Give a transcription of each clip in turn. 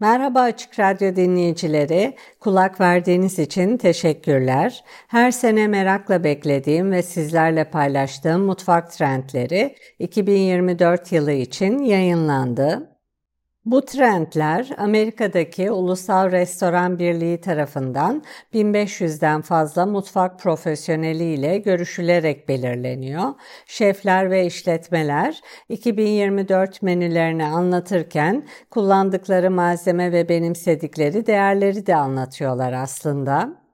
Merhaba Açık Radyo dinleyicileri, kulak verdiğiniz için teşekkürler. Her sene merakla beklediğim ve sizlerle paylaştığım mutfak trendleri 2024 yılı için yayınlandı. Bu trendler Amerika'daki Ulusal Restoran Birliği tarafından 1500'den fazla mutfak profesyoneliyle görüşülerek belirleniyor. Şefler ve işletmeler 2024 menülerini anlatırken kullandıkları malzeme ve benimsedikleri değerleri de anlatıyorlar aslında.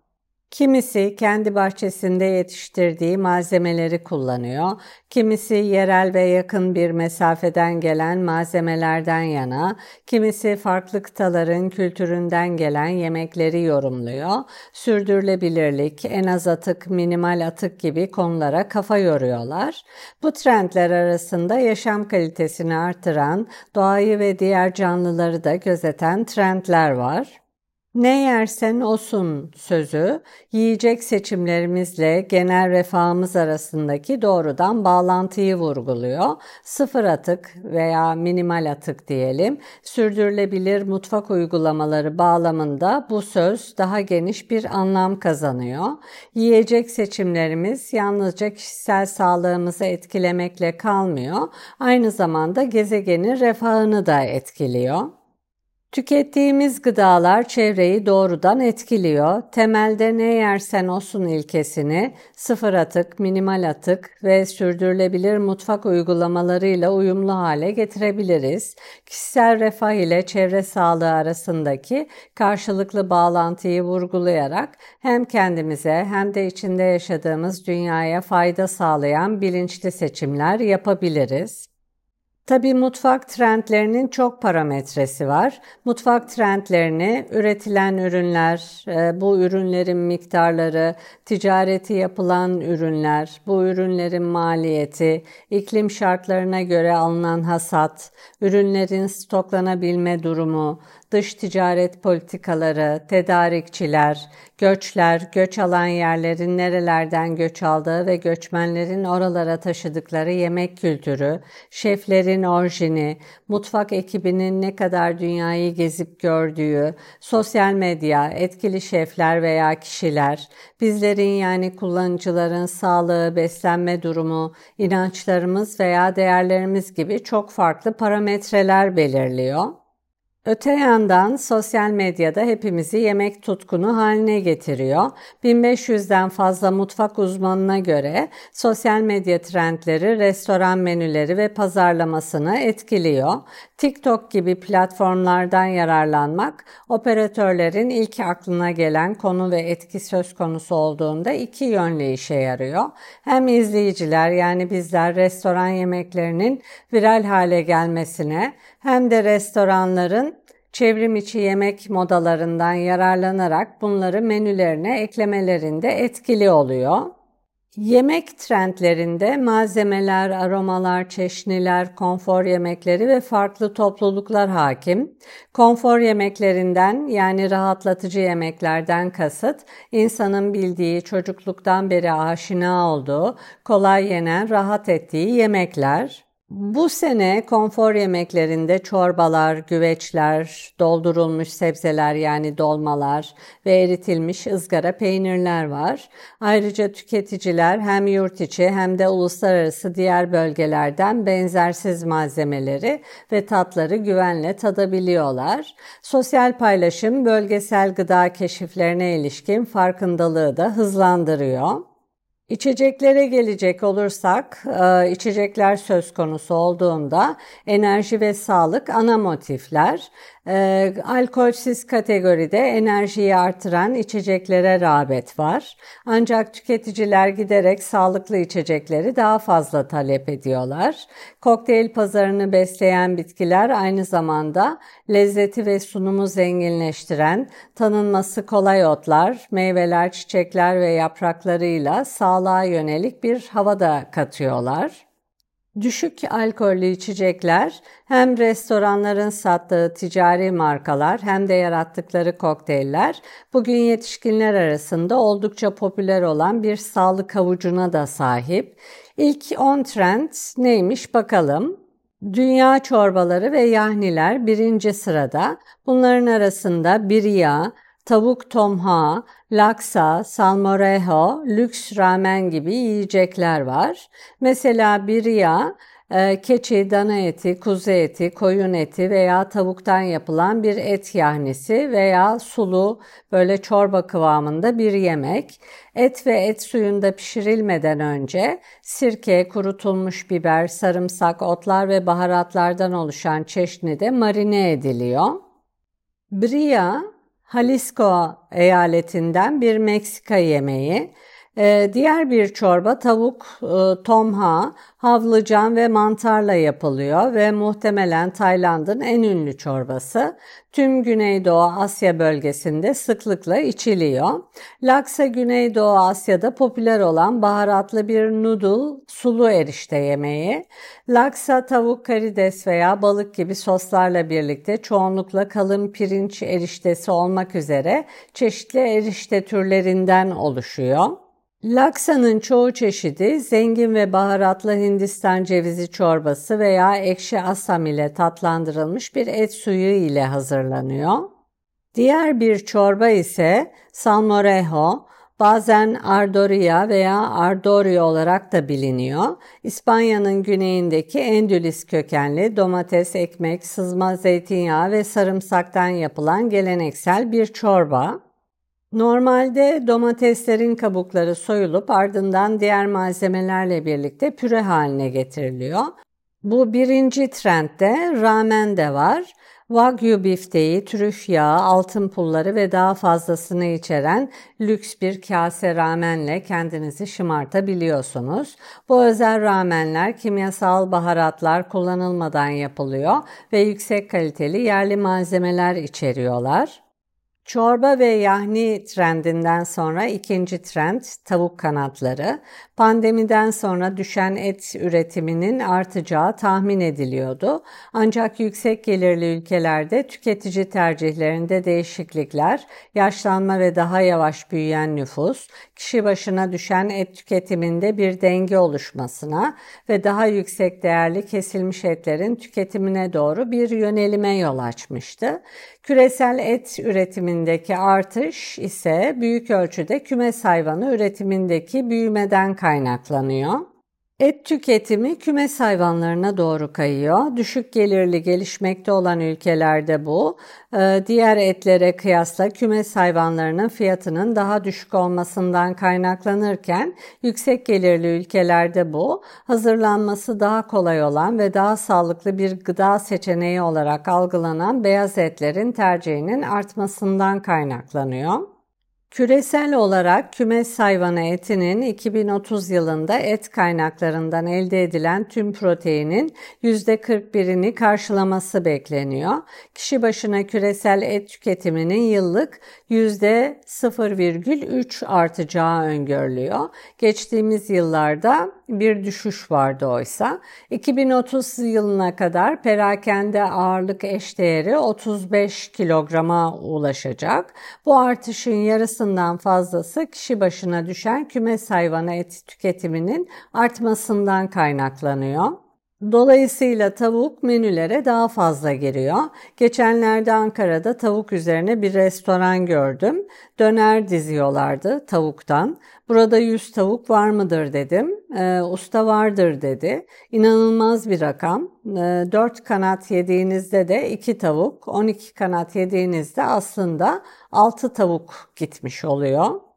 Kimisi kendi bahçesinde yetiştirdiği malzemeleri kullanıyor. Kimisi yerel ve yakın bir mesafeden gelen malzemelerden yana, kimisi farklı kıtaların kültüründen gelen yemekleri yorumluyor. Sürdürülebilirlik, en az atık, minimal atık gibi konulara kafa yoruyorlar. Bu trendler arasında yaşam kalitesini artıran, doğayı ve diğer canlıları da gözeten trendler var. Ne yersen olsun sözü yiyecek seçimlerimizle genel refahımız arasındaki doğrudan bağlantıyı vurguluyor. Sıfır atık veya minimal atık diyelim sürdürülebilir mutfak uygulamaları bağlamında bu söz daha geniş bir anlam kazanıyor. Yiyecek seçimlerimiz yalnızca kişisel sağlığımızı etkilemekle kalmıyor, aynı zamanda gezegenin refahını da etkiliyor. Tükettiğimiz gıdalar çevreyi doğrudan etkiliyor. Temelde ne yersen olsun ilkesini sıfır atık, minimal atık ve sürdürülebilir mutfak uygulamalarıyla uyumlu hale getirebiliriz. Kişisel refah ile çevre sağlığı arasındaki karşılıklı bağlantıyı vurgulayarak hem kendimize hem de içinde yaşadığımız dünyaya fayda sağlayan bilinçli seçimler yapabiliriz. Tabii mutfak trendlerinin çok parametresi var. Mutfak trendlerini üretilen ürünler, e, bu ürünlerin miktarları, ticareti yapılan ürünler, bu ürünlerin maliyeti, iklim şartlarına göre alınan hasat, ürünlerin stoklanabilme durumu, dış ticaret politikaları, tedarikçiler, göçler, göç alan yerlerin nerelerden göç aldığı ve göçmenlerin oralara taşıdıkları yemek kültürü, şeflerin orijini, mutfak ekibinin ne kadar dünyayı gezip gördüğü, sosyal medya, etkili şefler veya kişiler, bizlerin yani kullanıcıların sağlığı, beslenme durumu, inançlarımız veya değerlerimiz gibi çok farklı parametreler belirliyor. Öte yandan sosyal medyada hepimizi yemek tutkunu haline getiriyor. 1500'den fazla mutfak uzmanına göre sosyal medya trendleri restoran menüleri ve pazarlamasını etkiliyor. TikTok gibi platformlardan yararlanmak operatörlerin ilk aklına gelen konu ve etki söz konusu olduğunda iki yönlü işe yarıyor. Hem izleyiciler yani bizler restoran yemeklerinin viral hale gelmesine hem de restoranların çevrim içi yemek modalarından yararlanarak bunları menülerine eklemelerinde etkili oluyor. Yemek trendlerinde malzemeler, aromalar, çeşniler, konfor yemekleri ve farklı topluluklar hakim. Konfor yemeklerinden yani rahatlatıcı yemeklerden kasıt insanın bildiği, çocukluktan beri aşina olduğu, kolay yenen, rahat ettiği yemekler. Bu sene konfor yemeklerinde çorbalar, güveçler, doldurulmuş sebzeler yani dolmalar ve eritilmiş ızgara peynirler var. Ayrıca tüketiciler hem yurt içi hem de uluslararası diğer bölgelerden benzersiz malzemeleri ve tatları güvenle tadabiliyorlar. Sosyal paylaşım bölgesel gıda keşiflerine ilişkin farkındalığı da hızlandırıyor. İçeceklere gelecek olursak, e, içecekler söz konusu olduğunda enerji ve sağlık ana motifler. E, alkolsüz kategoride enerjiyi artıran içeceklere rağbet var. Ancak tüketiciler giderek sağlıklı içecekleri daha fazla talep ediyorlar. Kokteyl pazarını besleyen bitkiler aynı zamanda lezzeti ve sunumu zenginleştiren, tanınması kolay otlar, meyveler, çiçekler ve yapraklarıyla sağlığa yönelik bir hava da katıyorlar. Düşük alkollü içecekler hem restoranların sattığı ticari markalar hem de yarattıkları kokteyller bugün yetişkinler arasında oldukça popüler olan bir sağlık havucuna da sahip. İlk 10 trend neymiş bakalım. Dünya çorbaları ve yahniler birinci sırada. Bunların arasında biriya, tavuk tomha, laksa, salmorejo, lüks ramen gibi yiyecekler var. Mesela biriya e, keçi, dana eti, kuzu eti, koyun eti veya tavuktan yapılan bir et yahnisi veya sulu böyle çorba kıvamında bir yemek. Et ve et suyunda pişirilmeden önce sirke, kurutulmuş biber, sarımsak, otlar ve baharatlardan oluşan çeşnide marine ediliyor. Bria Jalisco eyaletinden bir Meksika yemeği. Ee, diğer bir çorba tavuk, e, tomha, havlıcan ve mantarla yapılıyor ve muhtemelen Tayland'ın en ünlü çorbası. Tüm Güneydoğu Asya bölgesinde sıklıkla içiliyor. Laksa Güneydoğu Asya'da popüler olan baharatlı bir noodle, sulu erişte yemeği. Laksa tavuk, karides veya balık gibi soslarla birlikte çoğunlukla kalın pirinç eriştesi olmak üzere çeşitli erişte türlerinden oluşuyor. Laksa'nın çoğu çeşidi zengin ve baharatlı Hindistan cevizi çorbası veya ekşi asam ile tatlandırılmış bir et suyu ile hazırlanıyor. Diğer bir çorba ise salmorejo, bazen ardoria veya ardorio olarak da biliniyor. İspanya'nın güneyindeki Endülüs kökenli domates, ekmek, sızma zeytinyağı ve sarımsaktan yapılan geleneksel bir çorba. Normalde domateslerin kabukları soyulup ardından diğer malzemelerle birlikte püre haline getiriliyor. Bu birinci trendde ramen de var. Wagyu bifteği, trüf yağı, altın pulları ve daha fazlasını içeren lüks bir kase ramenle kendinizi şımartabiliyorsunuz. Bu özel ramenler kimyasal baharatlar kullanılmadan yapılıyor ve yüksek kaliteli yerli malzemeler içeriyorlar. Çorba ve yahni trendinden sonra ikinci trend tavuk kanatları. Pandemiden sonra düşen et üretiminin artacağı tahmin ediliyordu. Ancak yüksek gelirli ülkelerde tüketici tercihlerinde değişiklikler, yaşlanma ve daha yavaş büyüyen nüfus, kişi başına düşen et tüketiminde bir denge oluşmasına ve daha yüksek değerli kesilmiş etlerin tüketimine doğru bir yönelime yol açmıştı. Küresel et üretimindeki artış ise büyük ölçüde kümes hayvanı üretimindeki büyümeden kaynaklanıyor. Et tüketimi kümes hayvanlarına doğru kayıyor. Düşük gelirli gelişmekte olan ülkelerde bu. Ee, diğer etlere kıyasla kümes hayvanlarının fiyatının daha düşük olmasından kaynaklanırken yüksek gelirli ülkelerde bu hazırlanması daha kolay olan ve daha sağlıklı bir gıda seçeneği olarak algılanan beyaz etlerin tercihinin artmasından kaynaklanıyor. Küresel olarak kümes hayvanı etinin 2030 yılında et kaynaklarından elde edilen tüm proteinin %41'ini karşılaması bekleniyor. Kişi başına küresel et tüketiminin yıllık %0,3 artacağı öngörülüyor. Geçtiğimiz yıllarda bir düşüş vardı oysa. 2030 yılına kadar perakende ağırlık eşdeğeri 35 kilograma ulaşacak. Bu artışın yarısından fazlası kişi başına düşen kümes hayvanı eti tüketiminin artmasından kaynaklanıyor. Dolayısıyla tavuk menülere daha fazla giriyor. Geçenlerde Ankara'da tavuk üzerine bir restoran gördüm. Döner diziyorlardı tavuktan. Burada 100 tavuk var mıdır dedim. E, usta vardır dedi. İnanılmaz bir rakam. E, 4 kanat yediğinizde de 2 tavuk, 12 kanat yediğinizde aslında 6 tavuk gitmiş oluyor.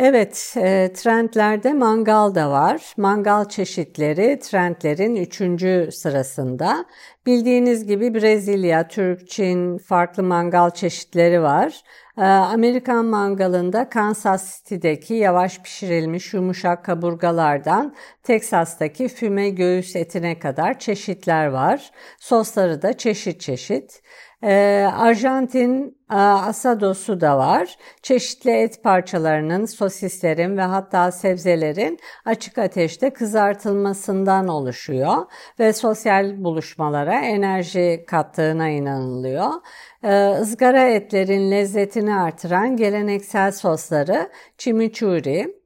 Evet, e, trendlerde mangal da var. Mangal çeşitleri trendlerin üçüncü sırasında. Bildiğiniz gibi Brezilya, Türk, Çin farklı mangal çeşitleri var. E, Amerikan mangalında Kansas City'deki yavaş pişirilmiş yumuşak kaburgalardan Teksas'taki füme göğüs etine kadar çeşitler var. Sosları da çeşit çeşit. Ee, Arjantin asadosu da var. Çeşitli et parçalarının, sosislerin ve hatta sebzelerin açık ateşte kızartılmasından oluşuyor ve sosyal buluşmalara enerji kattığına inanılıyor. Ee, ızgara etlerin lezzetini artıran geleneksel sosları chimichurri.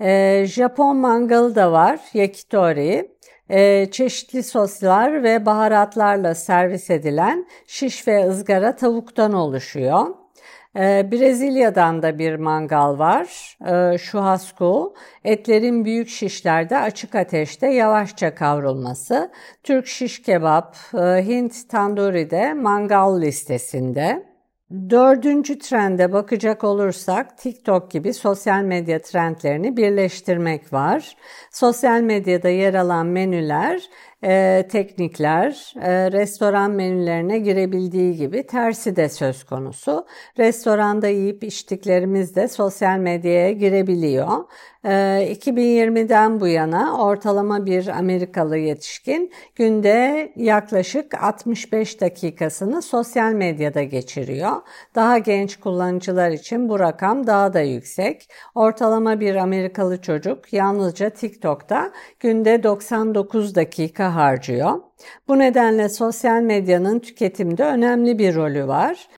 Ee, Japon mangalı da var, yakitori e, çeşitli soslar ve baharatlarla servis edilen şiş ve ızgara tavuktan oluşuyor. E, Brezilya'dan da bir mangal var, e, churrasco. Etlerin büyük şişlerde açık ateşte yavaşça kavrulması. Türk şiş kebap, e, Hint tanduri de mangal listesinde. Dördüncü trende bakacak olursak TikTok gibi sosyal medya trendlerini birleştirmek var. Sosyal medyada yer alan menüler e, teknikler e, restoran menülerine girebildiği gibi tersi de söz konusu. Restoranda yiyip içtiklerimiz de sosyal medyaya girebiliyor. E, 2020'den bu yana ortalama bir Amerikalı yetişkin günde yaklaşık 65 dakikasını sosyal medyada geçiriyor. Daha genç kullanıcılar için bu rakam daha da yüksek. Ortalama bir Amerikalı çocuk yalnızca TikTok'ta günde 99 dakika harcıyor. Bu nedenle sosyal medyanın tüketimde önemli bir rolü var.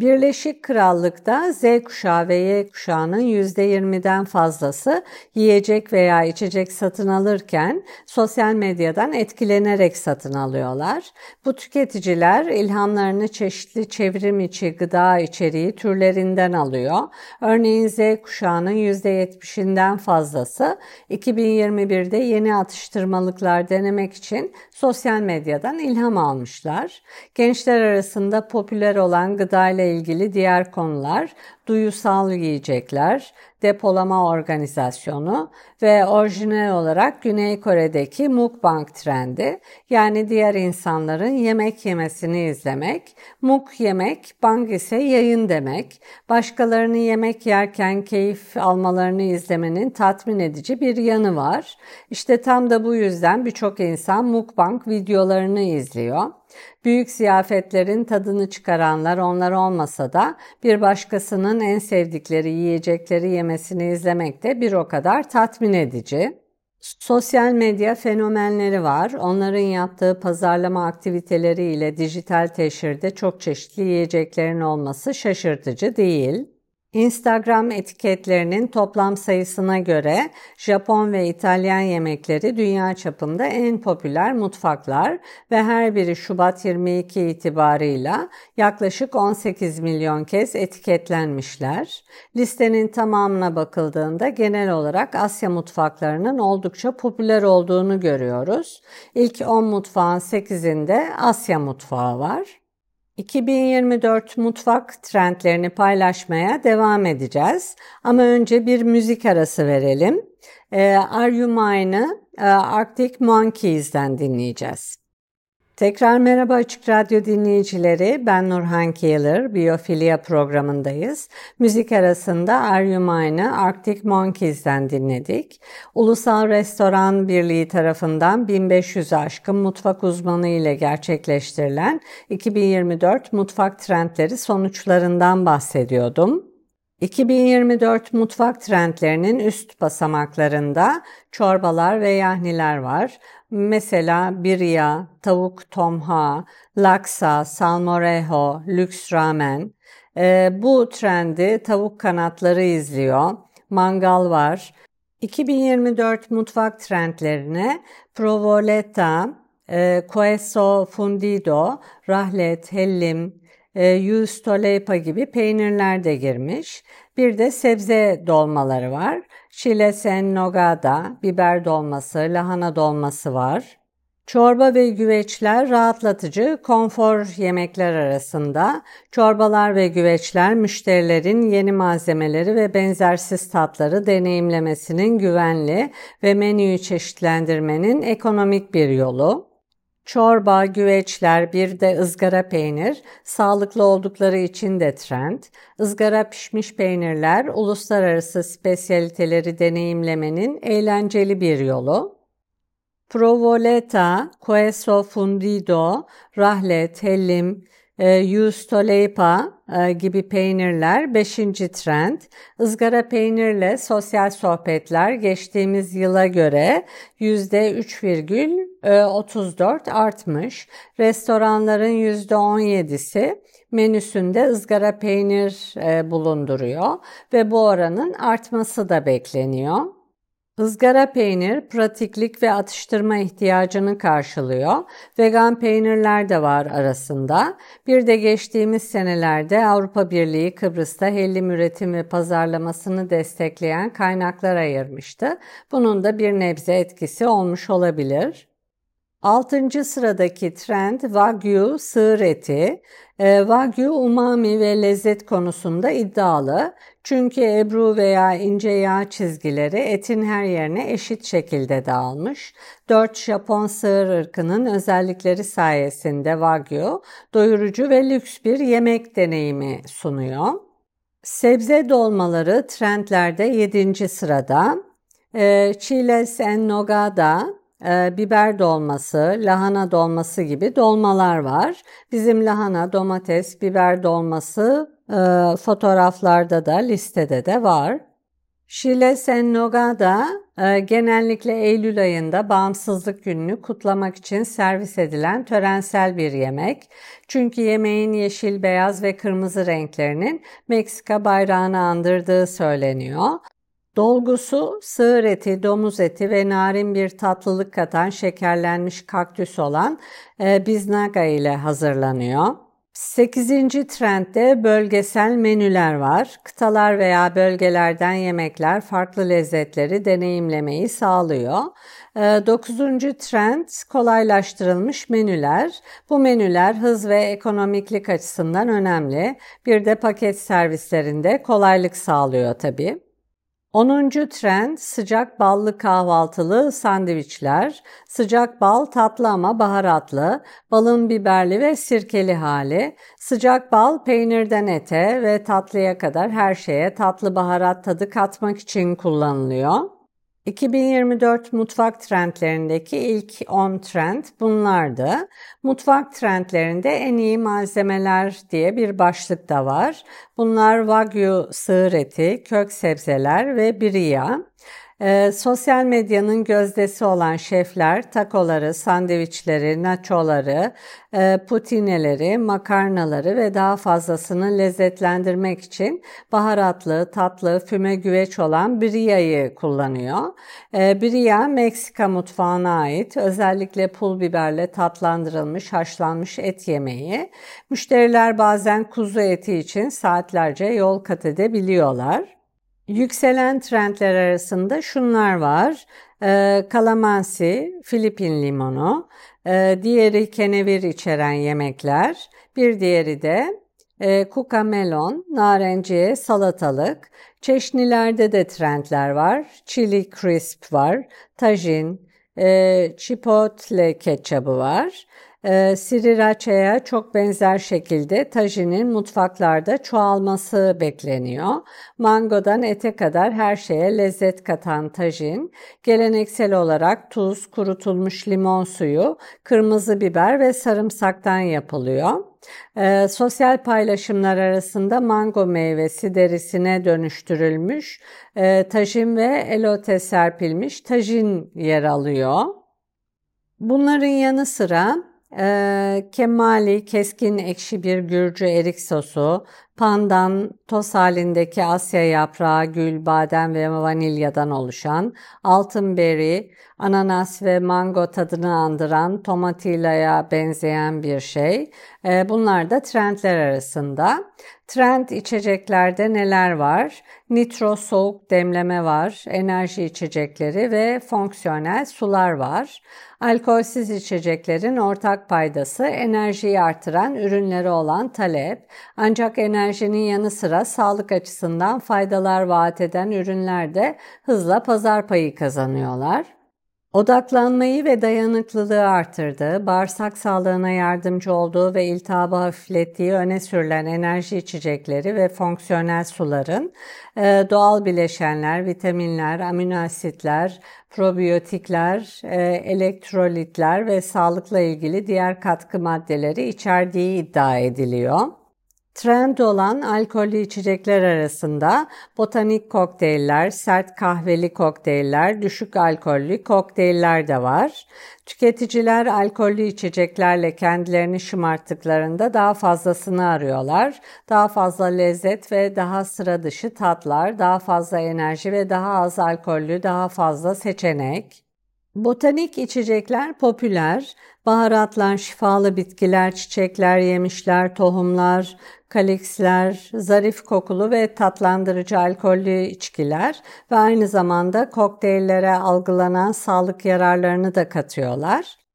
Birleşik Krallık'ta Z kuşağı ve Y kuşağının %20'den fazlası yiyecek veya içecek satın alırken sosyal medyadan etkilenerek satın alıyorlar. Bu tüketiciler ilhamlarını çeşitli çevrim içi gıda içeriği türlerinden alıyor. Örneğin Z kuşağının %70'inden fazlası 2021'de yeni atıştırmalıklar denemek için sosyal medyadan ilham almışlar. Gençler arasında popüler olan gıda ile ilgili diğer konular duyusal yiyecekler, depolama organizasyonu ve orijinal olarak Güney Kore'deki mukbang trendi yani diğer insanların yemek yemesini izlemek. Muk yemek, bang ise yayın demek. Başkalarını yemek yerken keyif almalarını izlemenin tatmin edici bir yanı var. İşte tam da bu yüzden birçok insan mukbang videolarını izliyor. Büyük ziyafetlerin tadını çıkaranlar onlar olmasa da bir başkasının en sevdikleri yiyecekleri yemesini izlemek de bir o kadar tatmin edici. Sosyal medya fenomenleri var. Onların yaptığı pazarlama aktiviteleri ile dijital teşhirde çok çeşitli yiyeceklerin olması şaşırtıcı değil. Instagram etiketlerinin toplam sayısına göre Japon ve İtalyan yemekleri dünya çapında en popüler mutfaklar ve her biri Şubat 22 itibarıyla yaklaşık 18 milyon kez etiketlenmişler. Listenin tamamına bakıldığında genel olarak Asya mutfaklarının oldukça popüler olduğunu görüyoruz. İlk 10 mutfağın 8'inde Asya mutfağı var. 2024 mutfak trendlerini paylaşmaya devam edeceğiz. Ama önce bir müzik arası verelim. Ee, Are You Mine'ı e, Arctic Monkeys'den dinleyeceğiz. Tekrar merhaba Açık Radyo dinleyicileri. Ben Nurhan Keeler, Biyofilya programındayız. Müzik arasında Are You Mine'ı Arctic Monkeys'den dinledik. Ulusal Restoran Birliği tarafından 1500 aşkın mutfak uzmanı ile gerçekleştirilen 2024 mutfak trendleri sonuçlarından bahsediyordum. 2024 mutfak trendlerinin üst basamaklarında çorbalar ve yahniler var. Mesela birya, tavuk tomha, laksa, salmorejo, lüks ramen. E, bu trendi tavuk kanatları izliyor. Mangal var. 2024 mutfak trendlerine provoleta, e, queso fundido, rahlet, hellim, e, yustolepa gibi peynirler de girmiş. Bir de sebze dolmaları var. Şile sen nogada, biber dolması, lahana dolması var. Çorba ve güveçler rahatlatıcı konfor yemekler arasında. Çorbalar ve güveçler müşterilerin yeni malzemeleri ve benzersiz tatları deneyimlemesinin güvenli ve menüyü çeşitlendirmenin ekonomik bir yolu. Çorba, güveçler, bir de ızgara peynir sağlıklı oldukları için de trend. Izgara pişmiş peynirler uluslararası spesiyaliteleri deneyimlemenin eğlenceli bir yolu. Provoleta, queso fundido, rahlet, hellim, e, Yustoleipa e, gibi peynirler 5. trend. Izgara peynirle sosyal sohbetler geçtiğimiz yıla göre %3,34 artmış. Restoranların %17'si menüsünde ızgara peynir e, bulunduruyor ve bu oranın artması da bekleniyor. Izgara peynir pratiklik ve atıştırma ihtiyacını karşılıyor. Vegan peynirler de var arasında. Bir de geçtiğimiz senelerde Avrupa Birliği Kıbrıs'ta hellim üretim ve pazarlamasını destekleyen kaynaklar ayırmıştı. Bunun da bir nebze etkisi olmuş olabilir. Altıncı sıradaki trend Wagyu sığır eti. E, wagyu umami ve lezzet konusunda iddialı. Çünkü ebru veya ince yağ çizgileri etin her yerine eşit şekilde dağılmış. Dört Japon sığır ırkının özellikleri sayesinde Wagyu doyurucu ve lüks bir yemek deneyimi sunuyor. Sebze dolmaları trendlerde 7. sırada. E, Chiles en Nogada e, biber dolması, lahana dolması gibi dolmalar var. Bizim lahana, domates, biber dolması e, fotoğraflarda da listede de var. Şile Sen Nogada e, genellikle Eylül ayında bağımsızlık gününü kutlamak için servis edilen törensel bir yemek. Çünkü yemeğin yeşil, beyaz ve kırmızı renklerinin Meksika bayrağını andırdığı söyleniyor. Dolgusu sığır eti, domuz eti ve narin bir tatlılık katan şekerlenmiş kaktüs olan e, biznaga ile hazırlanıyor. 8. trendde bölgesel menüler var. Kıtalar veya bölgelerden yemekler farklı lezzetleri deneyimlemeyi sağlıyor. 9. trend kolaylaştırılmış menüler. Bu menüler hız ve ekonomiklik açısından önemli. Bir de paket servislerinde kolaylık sağlıyor tabii. 10. trend sıcak ballı kahvaltılı sandviçler. Sıcak bal tatlı ama baharatlı, balın biberli ve sirkeli hali. Sıcak bal peynirden ete ve tatlıya kadar her şeye tatlı baharat tadı katmak için kullanılıyor. 2024 mutfak trendlerindeki ilk 10 trend bunlardı. Mutfak trendlerinde en iyi malzemeler diye bir başlık da var. Bunlar Wagyu sığır eti, kök sebzeler ve biriya. E, sosyal medyanın gözdesi olan şefler takoları, sandviçleri, nachoları, e, putineleri, makarnaları ve daha fazlasını lezzetlendirmek için baharatlı, tatlı, füme güveç olan biriyayı kullanıyor. E, biriya Meksika mutfağına ait özellikle pul biberle tatlandırılmış haşlanmış et yemeği. Müşteriler bazen kuzu eti için saatlerce yol kat edebiliyorlar. Yükselen trendler arasında şunlar var. E, kalamansi, Filipin limonu, e, diğeri kenevir içeren yemekler, bir diğeri de e, kuka melon, narenciye, salatalık. Çeşnilerde de trendler var. Chili crisp var, tajin, e, chipotle ketçabı var. E, sriraça'ya çok benzer şekilde tajinin mutfaklarda çoğalması bekleniyor. Mangodan ete kadar her şeye lezzet katan tajin, geleneksel olarak tuz, kurutulmuş limon suyu, kırmızı biber ve sarımsaktan yapılıyor. E, sosyal paylaşımlar arasında mango meyvesi derisine dönüştürülmüş e, tajin ve elote serpilmiş tajin yer alıyor. Bunların yanı sıra e, kemali, keskin ekşi bir Gürcü erik sosu, pandan, toz halindeki Asya yaprağı, gül, badem ve vanilyadan oluşan, altın beri, ananas ve mango tadını andıran tomatilaya benzeyen bir şey. Ee, bunlar da trendler arasında. Trend içeceklerde neler var? Nitro soğuk demleme var, enerji içecekleri ve fonksiyonel sular var. Alkolsüz içeceklerin ortak paydası enerjiyi artıran ürünleri olan talep. Ancak enerjinin yanı sıra sağlık açısından faydalar vaat eden ürünler de hızla pazar payı kazanıyorlar. Odaklanmayı ve dayanıklılığı artırdığı, bağırsak sağlığına yardımcı olduğu ve iltihabı hafiflettiği öne sürülen enerji içecekleri ve fonksiyonel suların e, doğal bileşenler, vitaminler, amino asitler, probiyotikler, e, elektrolitler ve sağlıkla ilgili diğer katkı maddeleri içerdiği iddia ediliyor. Trend olan alkollü içecekler arasında botanik kokteyller, sert kahveli kokteyller, düşük alkollü kokteyller de var. Tüketiciler alkollü içeceklerle kendilerini şımarttıklarında daha fazlasını arıyorlar. Daha fazla lezzet ve daha sıra dışı tatlar, daha fazla enerji ve daha az alkollü, daha fazla seçenek. Botanik içecekler popüler. Baharatlar, şifalı bitkiler, çiçekler, yemişler, tohumlar, kaliksler, zarif kokulu ve tatlandırıcı alkollü içkiler ve aynı zamanda kokteyllere algılanan sağlık yararlarını da katıyorlar.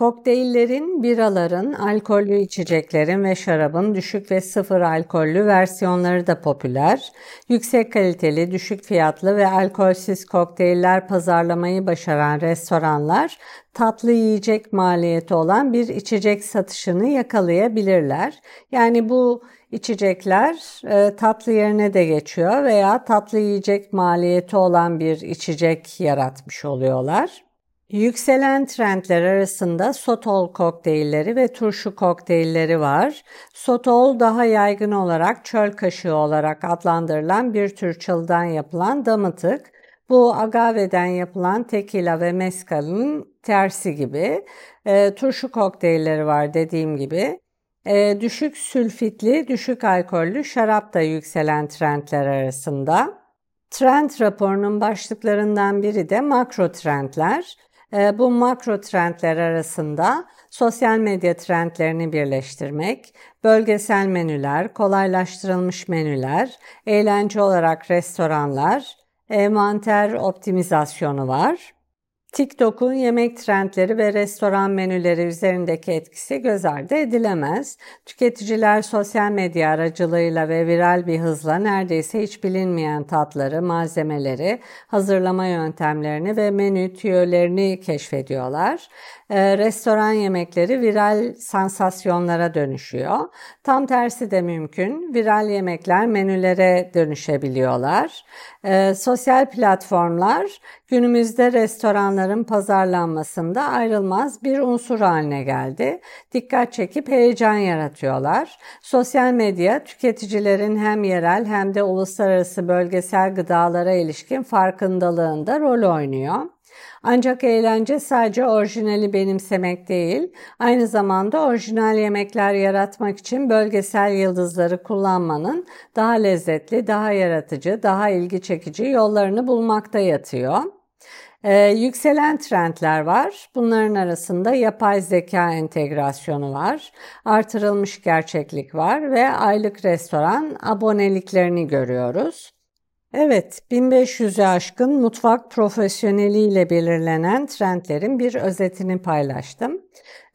Kokteyllerin, biraların, alkollü içeceklerin ve şarabın düşük ve sıfır alkollü versiyonları da popüler. Yüksek kaliteli, düşük fiyatlı ve alkolsüz kokteyller pazarlamayı başaran restoranlar tatlı yiyecek maliyeti olan bir içecek satışını yakalayabilirler. Yani bu içecekler e, tatlı yerine de geçiyor veya tatlı yiyecek maliyeti olan bir içecek yaratmış oluyorlar. Yükselen trendler arasında sotol kokteylleri ve turşu kokteylleri var. Sotol daha yaygın olarak çöl kaşığı olarak adlandırılan bir tür çıldan yapılan damıtık. Bu agave'den yapılan tekila ve mescalın tersi gibi. E, turşu kokteylleri var dediğim gibi. E, düşük sülfitli, düşük alkollü şarap da yükselen trendler arasında. Trend raporunun başlıklarından biri de makro trendler. E, bu makro trendler arasında sosyal medya trendlerini birleştirmek, bölgesel menüler, kolaylaştırılmış menüler, eğlence olarak restoranlar, envanter optimizasyonu var. TikTok'un yemek trendleri ve restoran menüleri üzerindeki etkisi göz ardı edilemez. Tüketiciler sosyal medya aracılığıyla ve viral bir hızla neredeyse hiç bilinmeyen tatları, malzemeleri, hazırlama yöntemlerini ve menü tüyolerini keşfediyorlar. Ee, restoran yemekleri viral sansasyonlara dönüşüyor. Tam tersi de mümkün. Viral yemekler menülere dönüşebiliyorlar. Ee, sosyal platformlar günümüzde restoranların pazarlanmasında ayrılmaz bir unsur haline geldi. Dikkat çekip heyecan yaratıyorlar. Sosyal medya tüketicilerin hem yerel hem de uluslararası bölgesel gıdalara ilişkin farkındalığında rol oynuyor. Ancak eğlence sadece orijinali benimsemek değil, aynı zamanda orijinal yemekler yaratmak için bölgesel yıldızları kullanmanın daha lezzetli, daha yaratıcı, daha ilgi çekici yollarını bulmakta yatıyor. Ee, yükselen trendler var. Bunların arasında yapay zeka entegrasyonu var, artırılmış gerçeklik var ve aylık restoran aboneliklerini görüyoruz. Evet, 1500'ü aşkın mutfak profesyoneliyle belirlenen trendlerin bir özetini paylaştım.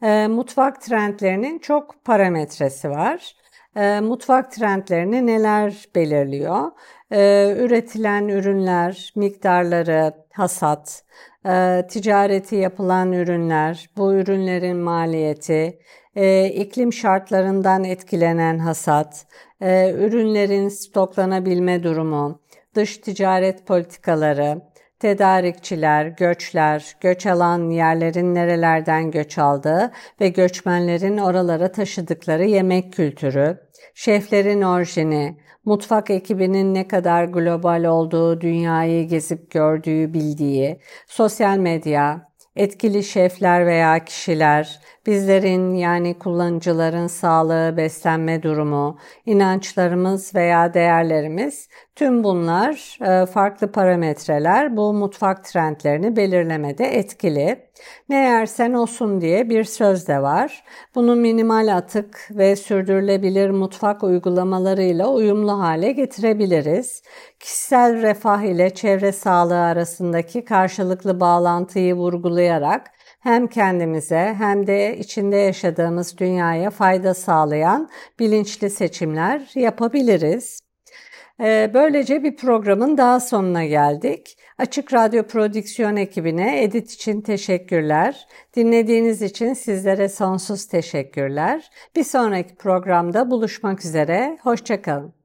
E, mutfak trendlerinin çok parametresi var. E, mutfak trendlerini neler belirliyor? E, üretilen ürünler, miktarları, hasat, e, ticareti yapılan ürünler, bu ürünlerin maliyeti, e, iklim şartlarından etkilenen hasat, e, ürünlerin stoklanabilme durumu, dış ticaret politikaları, tedarikçiler, göçler, göç alan yerlerin nerelerden göç aldığı ve göçmenlerin oralara taşıdıkları yemek kültürü, şeflerin orijini, mutfak ekibinin ne kadar global olduğu, dünyayı gezip gördüğü bildiği, sosyal medya, etkili şefler veya kişiler, bizlerin yani kullanıcıların sağlığı, beslenme durumu, inançlarımız veya değerlerimiz tüm bunlar e, farklı parametreler bu mutfak trendlerini belirlemede etkili. Ne yersen olsun diye bir söz de var. Bunu minimal atık ve sürdürülebilir mutfak uygulamalarıyla uyumlu hale getirebiliriz. Kişisel refah ile çevre sağlığı arasındaki karşılıklı bağlantıyı vurgulayarak hem kendimize hem de içinde yaşadığımız dünyaya fayda sağlayan bilinçli seçimler yapabiliriz. Ee, böylece bir programın daha sonuna geldik. Açık Radyo Prodüksiyon ekibine edit için teşekkürler. Dinlediğiniz için sizlere sonsuz teşekkürler. Bir sonraki programda buluşmak üzere. Hoşçakalın.